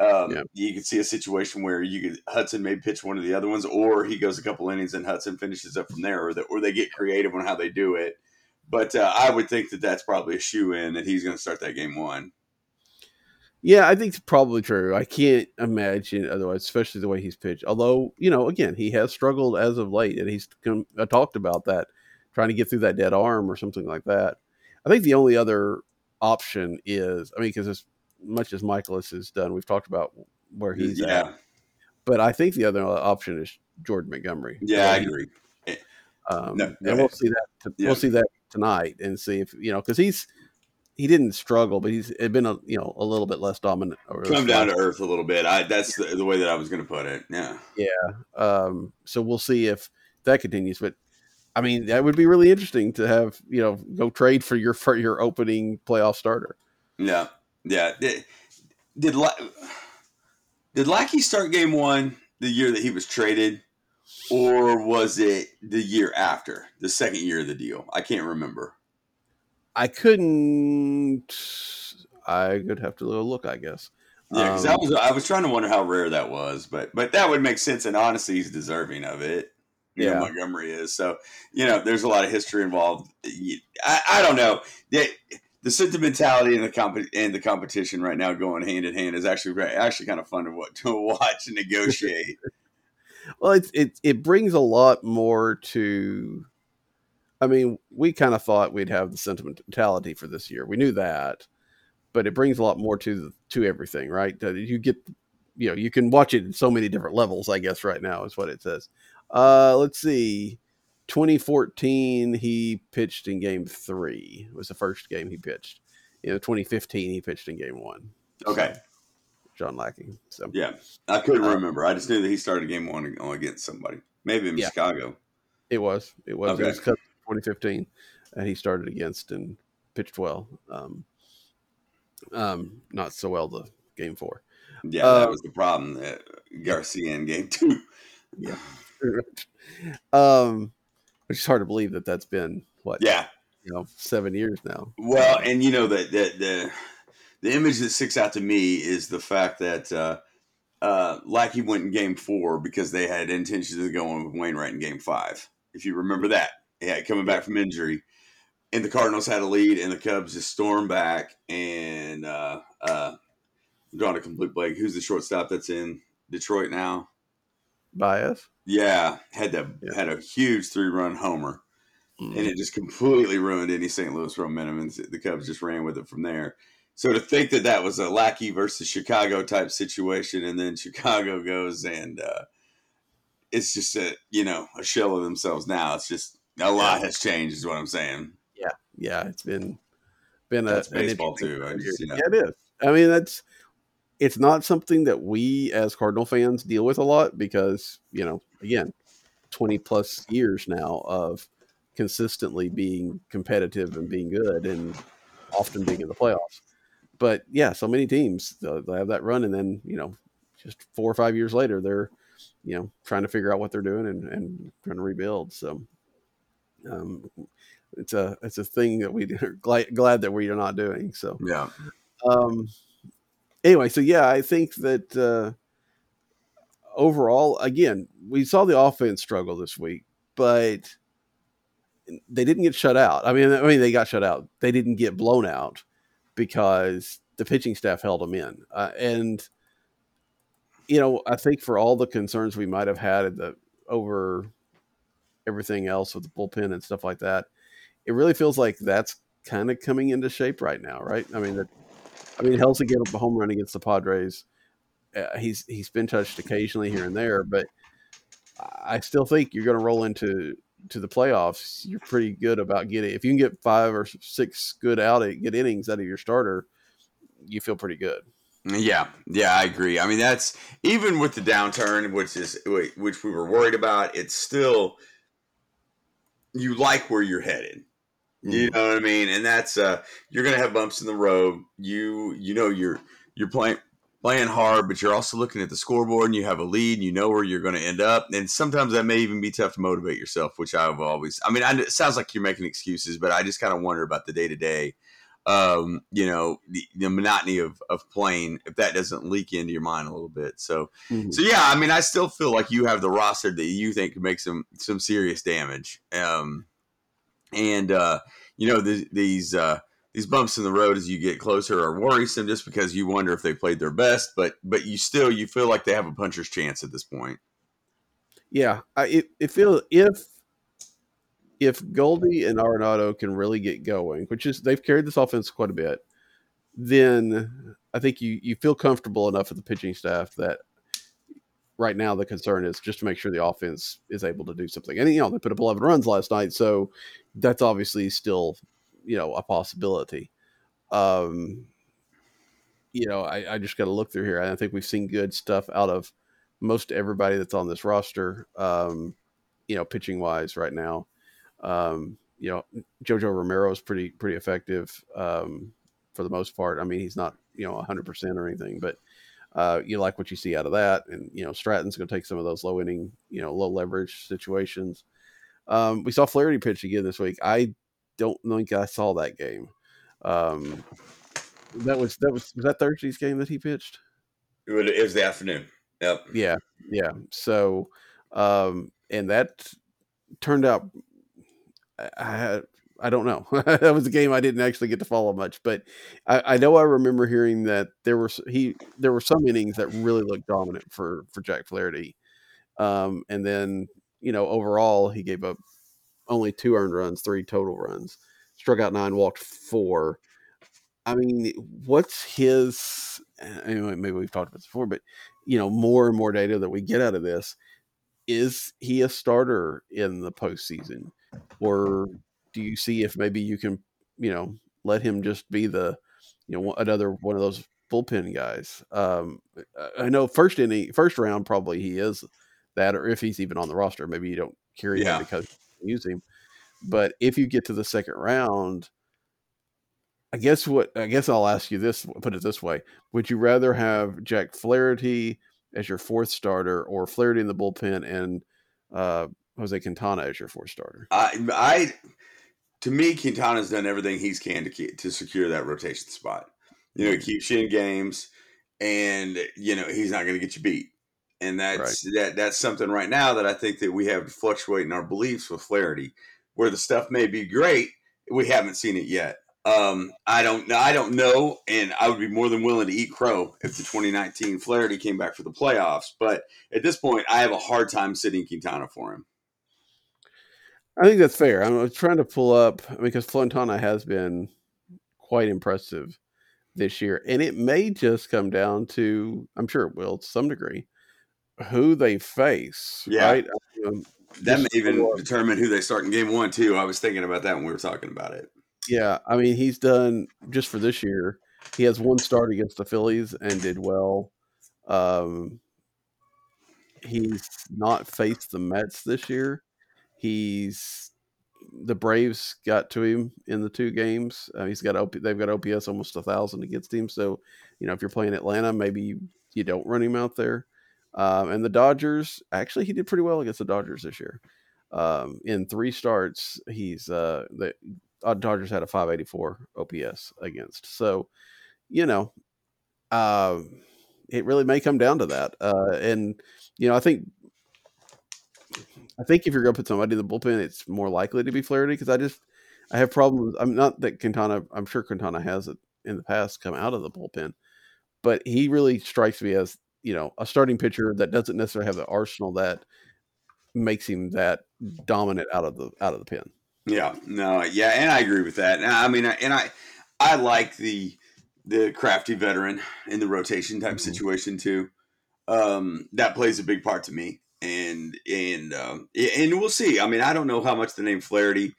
S4: um, yeah. You could see a situation where you could Hudson may pitch one of the other ones, or he goes a couple innings and Hudson finishes up from there, or, the, or they get creative on how they do it. But uh, I would think that that's probably a shoe in that he's going to start that game one.
S3: Yeah, I think it's probably true. I can't imagine otherwise, especially the way he's pitched. Although, you know, again, he has struggled as of late, and he's come, I talked about that, trying to get through that dead arm or something like that. I think the only other option is, I mean, because it's much as Mikolas has done. We've talked about where he's yeah. at. But I think the other option is Jordan Montgomery.
S4: Yeah, I agree.
S3: Um, no, and we'll see that. Yeah. We'll see that tonight and see if you know because he's he didn't struggle, but he's been a you know a little bit less dominant.
S4: Come down to earth a little bit. I that's the, the way that I was going to put it. Yeah,
S3: yeah. Um, so we'll see if that continues. But I mean, that would be really interesting to have you know go trade for your for your opening playoff starter.
S4: Yeah, yeah. Did did, did Lackey start game one the year that he was traded, or was it the year after the second year of the deal? I can't remember.
S3: I couldn't. I could have to look, I guess.
S4: Yeah, because um, I was I was trying to wonder how rare that was, but but that would make sense, and honestly, he's deserving of it. Yeah, know, Montgomery is so. You know, there's a lot of history involved. I, I don't know. The, the sentimentality and the comp- and the competition right now going hand in hand is actually actually kind of fun to, to watch and negotiate.
S3: well, it, it it brings a lot more to I mean, we kind of thought we'd have the sentimentality for this year. We knew that, but it brings a lot more to the, to everything, right? That you get, you know, you can watch it in so many different levels. I guess right now is what it says. Uh, let's see. 2014, he pitched in game three. It was the first game he pitched. You know, 2015, he pitched in game one.
S4: Okay.
S3: John Lackey. So
S4: yeah, I couldn't uh, remember. I just knew that he started game one against somebody, maybe in yeah. Chicago.
S3: It was. It was. Okay. It was 2015, and he started against and pitched well. Um, um, not so well the game four.
S4: Yeah, uh, that was the problem. That Garcia in game two.
S3: yeah. um, which is hard to believe that that's been what?
S4: Yeah,
S3: you know, seven years now.
S4: Well, and you know that the, the the image that sticks out to me is the fact that uh, uh, Lackey went in game four because they had intentions of going with Wainwright in game five. If you remember that, yeah, coming back from injury. And the Cardinals had a lead, and the Cubs just stormed back. And uh, uh, I'm drawing a complete blank. Who's the shortstop that's in Detroit now?
S3: Baez.
S4: Yeah, had that yeah. had a huge three run homer, mm-hmm. and it just completely ruined any St. Louis momentum. And the Cubs just ran with it from there. So to think that that was a Lackey versus Chicago type situation, and then Chicago goes and uh, it's just a you know a shell of themselves now. It's just a lot has changed, is what I'm saying.
S3: Yeah, yeah, it's been been
S4: that's a baseball too.
S3: Just, yeah. yeah, it is. I mean, that's it's not something that we as Cardinal fans deal with a lot because you know, again, twenty plus years now of consistently being competitive and being good and often being in the playoffs. But yeah, so many teams they have that run, and then you know, just four or five years later, they're you know trying to figure out what they're doing and, and trying to rebuild. So um, it's a it's a thing that we are glad, glad that we are not doing. So
S4: yeah.
S3: Um, anyway, so yeah, I think that uh, overall, again, we saw the offense struggle this week, but they didn't get shut out. I mean, I mean, they got shut out. They didn't get blown out because the pitching staff held them in. Uh, and you know, I think for all the concerns we might have had the over everything else with the bullpen and stuff like that, it really feels like that's kind of coming into shape right now, right? I mean, that, I mean, Helsley gave up a home run against the Padres. Uh, he's he's been touched occasionally here and there, but I still think you're going to roll into to the playoffs. You're pretty good about getting if you can get five or six good out get innings out of your starter, you feel pretty good.
S4: Yeah, yeah, I agree. I mean, that's even with the downturn, which is which we were worried about. It's still you like where you're headed. You mm-hmm. know what I mean? And that's uh you're gonna have bumps in the road. You you know you're you're playing playing hard, but you're also looking at the scoreboard and you have a lead and you know where you're going to end up. And sometimes that may even be tough to motivate yourself, which I've always, I mean, I, it sounds like you're making excuses, but I just kind of wonder about the day to day, um, you know, the, the, monotony of, of playing, if that doesn't leak into your mind a little bit. So, mm-hmm. so yeah, I mean, I still feel like you have the roster that you think could make some, some serious damage. Um, and uh, you know the, these uh, these bumps in the road as you get closer are worrisome, just because you wonder if they played their best, but but you still you feel like they have a puncher's chance at this point.
S3: Yeah, I, it it feel if if Goldie and Arenado can really get going, which is they've carried this offense quite a bit, then I think you you feel comfortable enough with the pitching staff that right now the concern is just to make sure the offense is able to do something. And you know, they put up 11 runs last night, so that's obviously still, you know, a possibility. Um, you know, I, I just got to look through here. I think we've seen good stuff out of most everybody that's on this roster. Um, you know, pitching wise right now. Um, you know, Jojo Romero is pretty pretty effective um, for the most part. I mean, he's not you know 100 percent or anything, but uh, you like what you see out of that. And you know, Stratton's going to take some of those low inning, you know, low leverage situations. Um, we saw Flaherty pitch again this week. I don't think I saw that game. Um, that was that was was that Thursday's game that he pitched.
S4: It was, it was the afternoon. Yep.
S3: Yeah, yeah. So, um, and that turned out. I, I don't know. that was a game I didn't actually get to follow much, but I, I, know I remember hearing that there were he there were some innings that really looked dominant for for Jack Flaherty, um, and then you know overall he gave up only two earned runs, three total runs, struck out nine, walked four. I mean, what's his? Anyway, maybe we've talked about this before, but you know, more and more data that we get out of this, is he a starter in the postseason, or do you see if maybe you can, you know, let him just be the, you know, another one of those bullpen guys? Um, I know first inning, first round, probably he is that, or if he's even on the roster, maybe you don't carry yeah. him because you use him. But if you get to the second round, I guess what I guess I'll ask you this, put it this way: Would you rather have Jack Flaherty as your fourth starter, or Flaherty in the bullpen and uh, Jose Quintana as your fourth starter?
S4: I, I to me, Quintana's done everything he's can to keep, to secure that rotation spot. You know, he keeps you in games, and you know he's not going to get you beat. And that's right. that that's something right now that I think that we have to fluctuate in our beliefs with Flaherty, where the stuff may be great, we haven't seen it yet. Um, I don't know. I don't know, and I would be more than willing to eat crow if the 2019 Flaherty came back for the playoffs. But at this point, I have a hard time sitting Quintana for him.
S3: I think that's fair. I'm trying to pull up because Quintana has been quite impressive this year, and it may just come down to I'm sure it will to some degree who they face. Yeah, right?
S4: Um, that may even determine who they start in game one too. I was thinking about that when we were talking about it.
S3: Yeah, I mean he's done just for this year. He has one start against the Phillies and did well. Um, he's not faced the Mets this year He's the Braves got to him in the two games. Uh, he's got OP, they've got OPS almost a thousand against him. So you know if you're playing Atlanta, maybe you, don't run him out there. Um, and the Dodgers, actually, he did pretty well against the Dodgers this year. Um, in three starts, he's uh, the uh, Dodgers had a 584 OPS against. So, you know, uh, it really may come down to that. Uh, and you know, I think I think if you're going to put somebody in the bullpen, it's more likely to be Flaherty because I just I have problems. I'm not that Quintana. I'm sure Quintana has it in the past come out of the bullpen, but he really strikes me as you know a starting pitcher that doesn't necessarily have the arsenal that makes him that dominant out of the out of the pen.
S4: Yeah, no, yeah, and I agree with that. I mean, and I I like the the crafty veteran in the rotation type mm-hmm. situation too. Um, that plays a big part to me and and um, and we'll see. I mean, I don't know how much the name Flaherty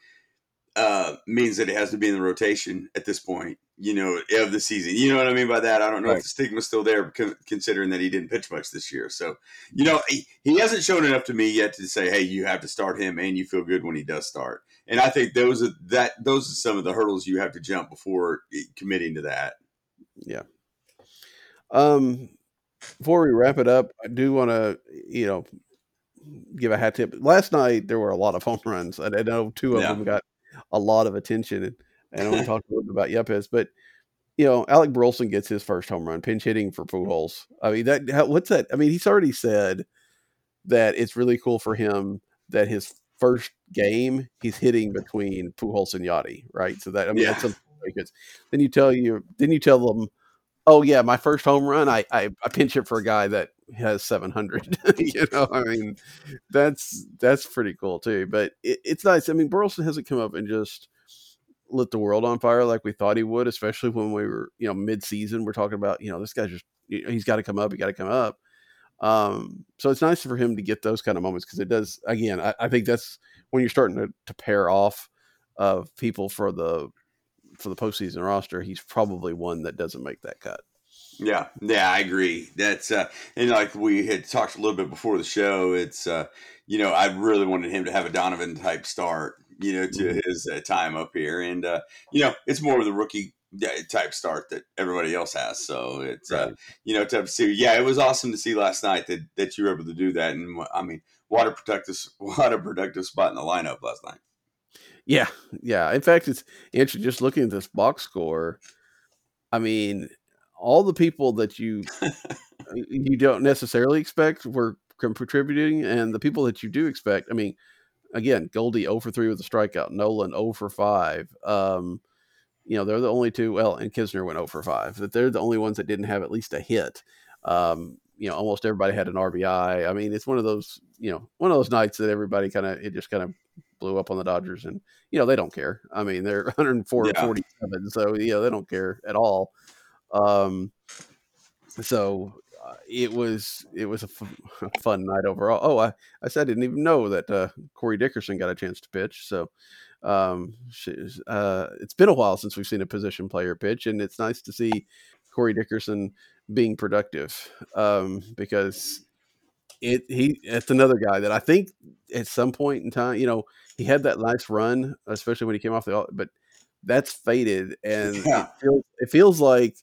S4: uh, means that it has to be in the rotation at this point. You know, of the season. You know what I mean by that? I don't know right. if the stigma's still there, considering that he didn't pitch much this year. So, you know, he, he hasn't shown enough to me yet to say, hey, you have to start him, and you feel good when he does start. And I think those are that those are some of the hurdles you have to jump before committing to that.
S3: Yeah. Um, before we wrap it up, I do want to, you know, give a hat tip. Last night there were a lot of home runs. I, I know two of yeah. them got a lot of attention, and, and I want to talk a little bit about Yepez, but you know, Alec Burleson gets his first home run, pinch hitting for mm-hmm. Pujols. I mean, that what's that? I mean, he's already said that it's really cool for him that his first game he's hitting between Pujols and Yadi, right? So that I mean, yeah. that's something because then you tell you then you tell them, oh yeah, my first home run, I I, I pinch it for a guy that has 700 you know i mean that's that's pretty cool too but it, it's nice i mean burleson hasn't come up and just lit the world on fire like we thought he would especially when we were you know mid-season we're talking about you know this guy's just he's got to come up he got to come up Um, so it's nice for him to get those kind of moments because it does. Again, I, I, think that's when you're starting to, to pair off of people for the for the postseason roster. He's probably one that doesn't make that cut.
S4: Yeah, yeah, I agree. That's uh, and like we had talked a little bit before the show. It's uh, you know I really wanted him to have a Donovan type start, you know, to mm-hmm. his uh, time up here, and uh, you know it's more of the rookie type start that everybody else has. So it's uh, right. uh, you know to see. Yeah, it was awesome to see last night that that you were able to do that, and I mean, what a productive, what a productive spot in the lineup last night.
S3: Yeah, yeah. In fact, it's interesting just looking at this box score. I mean, all the people that you you don't necessarily expect were contributing, and the people that you do expect. I mean, again, Goldie 0 for 3 with a strikeout, Nolan 0 for 5. Um, you know, they're the only two. Well, and Knizner went 0 for 5. That they're the only ones that didn't have at least a hit. Um, you know, almost everybody had an RBI. I mean, it's one of those, you know, one of those nights that everybody kind of it just kind of blew up on the Dodgers, and you know they don't care. I mean, they're 104 yeah. 47, so yeah, they don't care at all. Um, so uh, it was it was a, f- a fun night overall. Oh, I, I said I didn't even know that uh, Corey Dickerson got a chance to pitch. So um, uh, it's been a while since we've seen a position player pitch, and it's nice to see Corey Dickerson being productive um, because it he it's another guy that I think at some point in time, you know, he had that nice run, especially when he came off the but that's faded, and yeah. it, feels, it feels like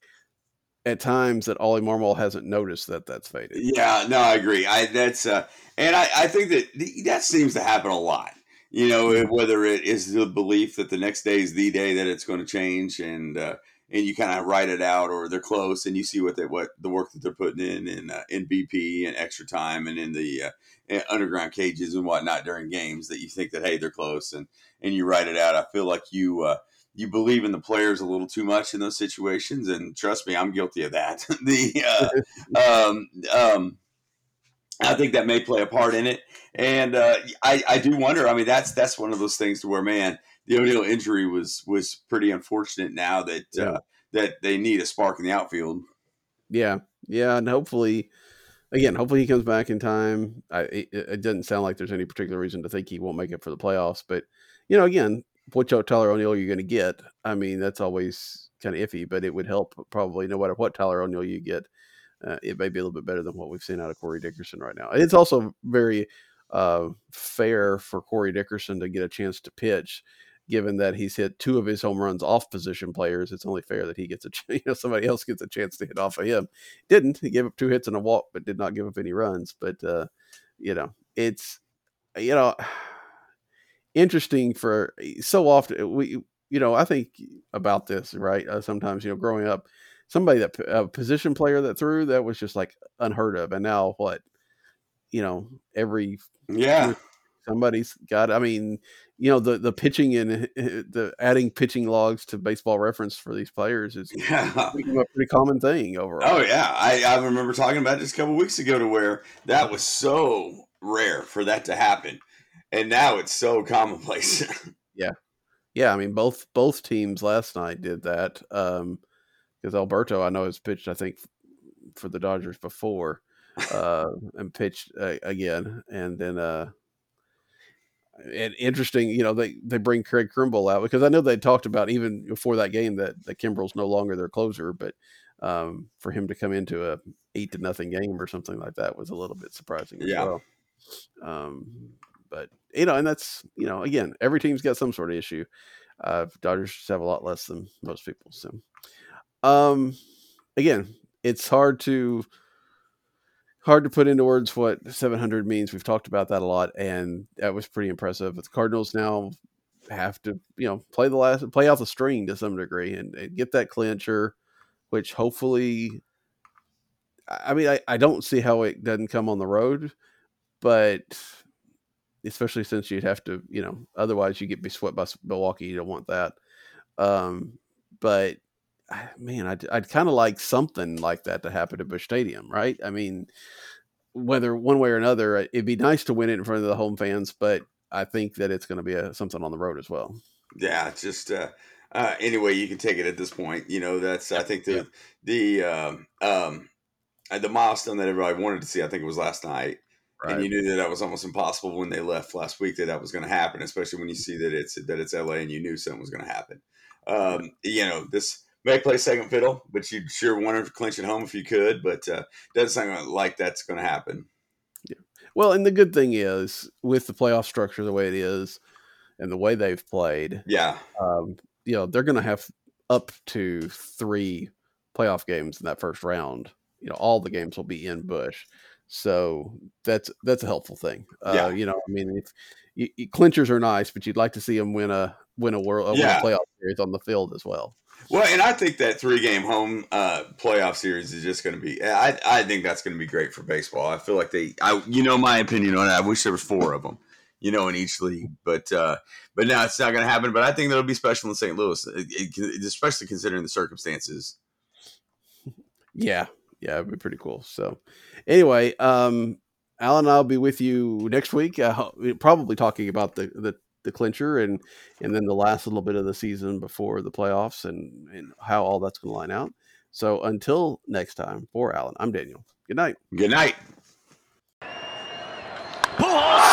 S3: at times that Oli Marmol hasn't noticed that that's faded.
S4: Yeah, no, I agree. I that's uh, and I, I think that that seems to happen a lot. You know, whether it is the belief that the next day is the day that it's going to change, and uh, and you kind of write it out, or they're close, and you see what they what the work that they're putting in in uh, in BP and extra time, and in the uh, underground cages and whatnot during games that you think that hey they're close, and and you write it out. I feel like you uh, you believe in the players a little too much in those situations, and trust me, I'm guilty of that. the uh, um, um, I think that may play a part in it, and uh, I, I do wonder. I mean, that's that's one of those things to where, man, the O'Neill injury was was pretty unfortunate. Now that uh, yeah. uh, that they need a spark in the outfield.
S3: Yeah, yeah, and hopefully, again, hopefully he comes back in time. I, it, it doesn't sound like there's any particular reason to think he won't make it for the playoffs, but you know, again, what Tyler O'Neill you're going to get. I mean, that's always kind of iffy, but it would help probably no matter what Tyler O'Neill you get. Uh, it may be a little bit better than what we've seen out of Corey Dickerson right now. It's also very uh, fair for Corey Dickerson to get a chance to pitch, given that he's hit two of his home runs off position players. It's only fair that he gets a you know somebody else gets a chance to hit off of him. Didn't he gave up two hits and a walk, but did not give up any runs. But uh, you know, it's you know interesting for eh, so often eh, we you know I think about this right uh, sometimes you know growing up somebody that a position player that threw that was just like unheard of and now what you know every
S4: yeah
S3: somebody's got I mean you know the the pitching and eh, the adding pitching logs to baseball reference for these players is yeah. a pretty common thing overall.
S4: Oh yeah, I, I remember talking about this a couple weeks ago to where that was so rare for that to happen and now it's so commonplace.
S3: yeah, yeah. I mean, both both teams last night did that um, because Alberto, I know, has pitched. I think for the Dodgers before uh, and pitched uh, again, and then. uh and interesting, you know, they, they bring Craig Kimbrel out because I know they talked about even before that game that, that Kimbrel's no longer their closer, but um, for him to come into a eight to nothing game or something like that was a little bit surprising yeah. Well. Um, but you know, and that's you know, again, every team's got some sort of issue. Uh, Dodgers just have a lot less than most people. So, um, again, it's hard to hard to put into words what 700 means. We've talked about that a lot, and that was pretty impressive. The Cardinals now have to, you know, play the last, play out the string to some degree, and, and get that clincher, which hopefully. I mean, I, I don't see how it doesn't come on the road, but especially since you'd have to, you know, otherwise you get be swept by Milwaukee. You don't want that. Um, but man, I'd, I'd kind of like something like that to happen at Busch Stadium, right? I mean, whether one way or another, uh, it'd be nice to win it in front of the home fans, but I think that it's going to be a, something on the road as well.
S4: Yeah, just uh, uh, any way you can take it at this point. You know, that's I think the yeah. the um, um, uh, the milestone that everybody wanted to see. I think it was last night,
S3: Right.
S4: and you knew that that was almost impossible when they left last week that that was going to happen. Especially when you see that it's that it's LA and you knew something was going to happen. Um, you know this may play second fiddle, but you'd sure want to clinch it home if you could. But uh, doesn't sound like that's going to happen.
S3: Well, and the good thing is with the playoff structure the way it is, and the way they've played,
S4: Yeah,
S3: um, you know they're going to have up to three playoff games in that first round. You know, all the games will be in Busch, so that's that's a helpful thing. Uh,
S4: Yeah.
S3: You know, I mean, if you, you, clinchers are nice, but you'd like to see them win a win a world a win a
S4: Yeah.
S3: playoff series on the field as well.
S4: Well, and I think that three game home uh, playoff series is just going to be. I I think that's going to be great for baseball. I feel like they. I you know my opinion on it. I wish there was four of them, you know, in each league. But uh, but now it's not going to happen. But I think that'll be special in St. Louis, it- it- especially considering the circumstances.
S3: Yeah, yeah, it'd be pretty cool. So, anyway, um, Alan, I'll be with you next week. Uh, probably talking about the, the the clincher and and then the last little bit of the season before the playoffs and and how all that's going to line out. So until next time, for Alan, I'm Daniel. Good night.
S4: Good night.
S2: Pujols